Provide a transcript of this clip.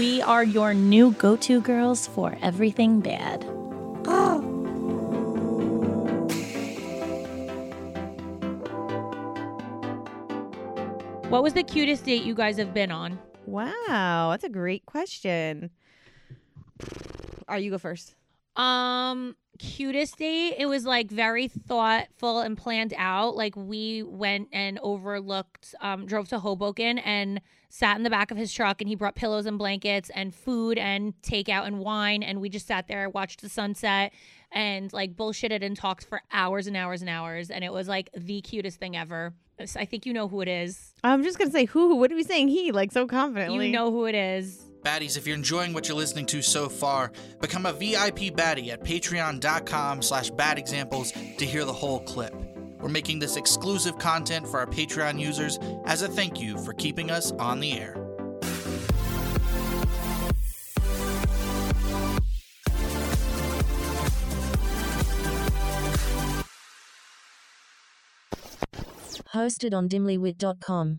We are your new go to girls for everything bad. What was the cutest date you guys have been on? Wow, that's a great question. All right, you go first. Um, cutest date. It was like very thoughtful and planned out. Like we went and overlooked, um, drove to Hoboken and sat in the back of his truck, and he brought pillows and blankets and food and takeout and wine, and we just sat there, watched the sunset, and like bullshitted and talked for hours and hours and hours, and it was like the cutest thing ever. I think you know who it is. I'm just gonna say who. What are we saying? He like so confidently. You know who it is. Baddies, if you're enjoying what you're listening to so far, become a VIP baddie at patreon.com slash badexamples to hear the whole clip. We're making this exclusive content for our Patreon users as a thank you for keeping us on the air. Hosted on dimlywit.com.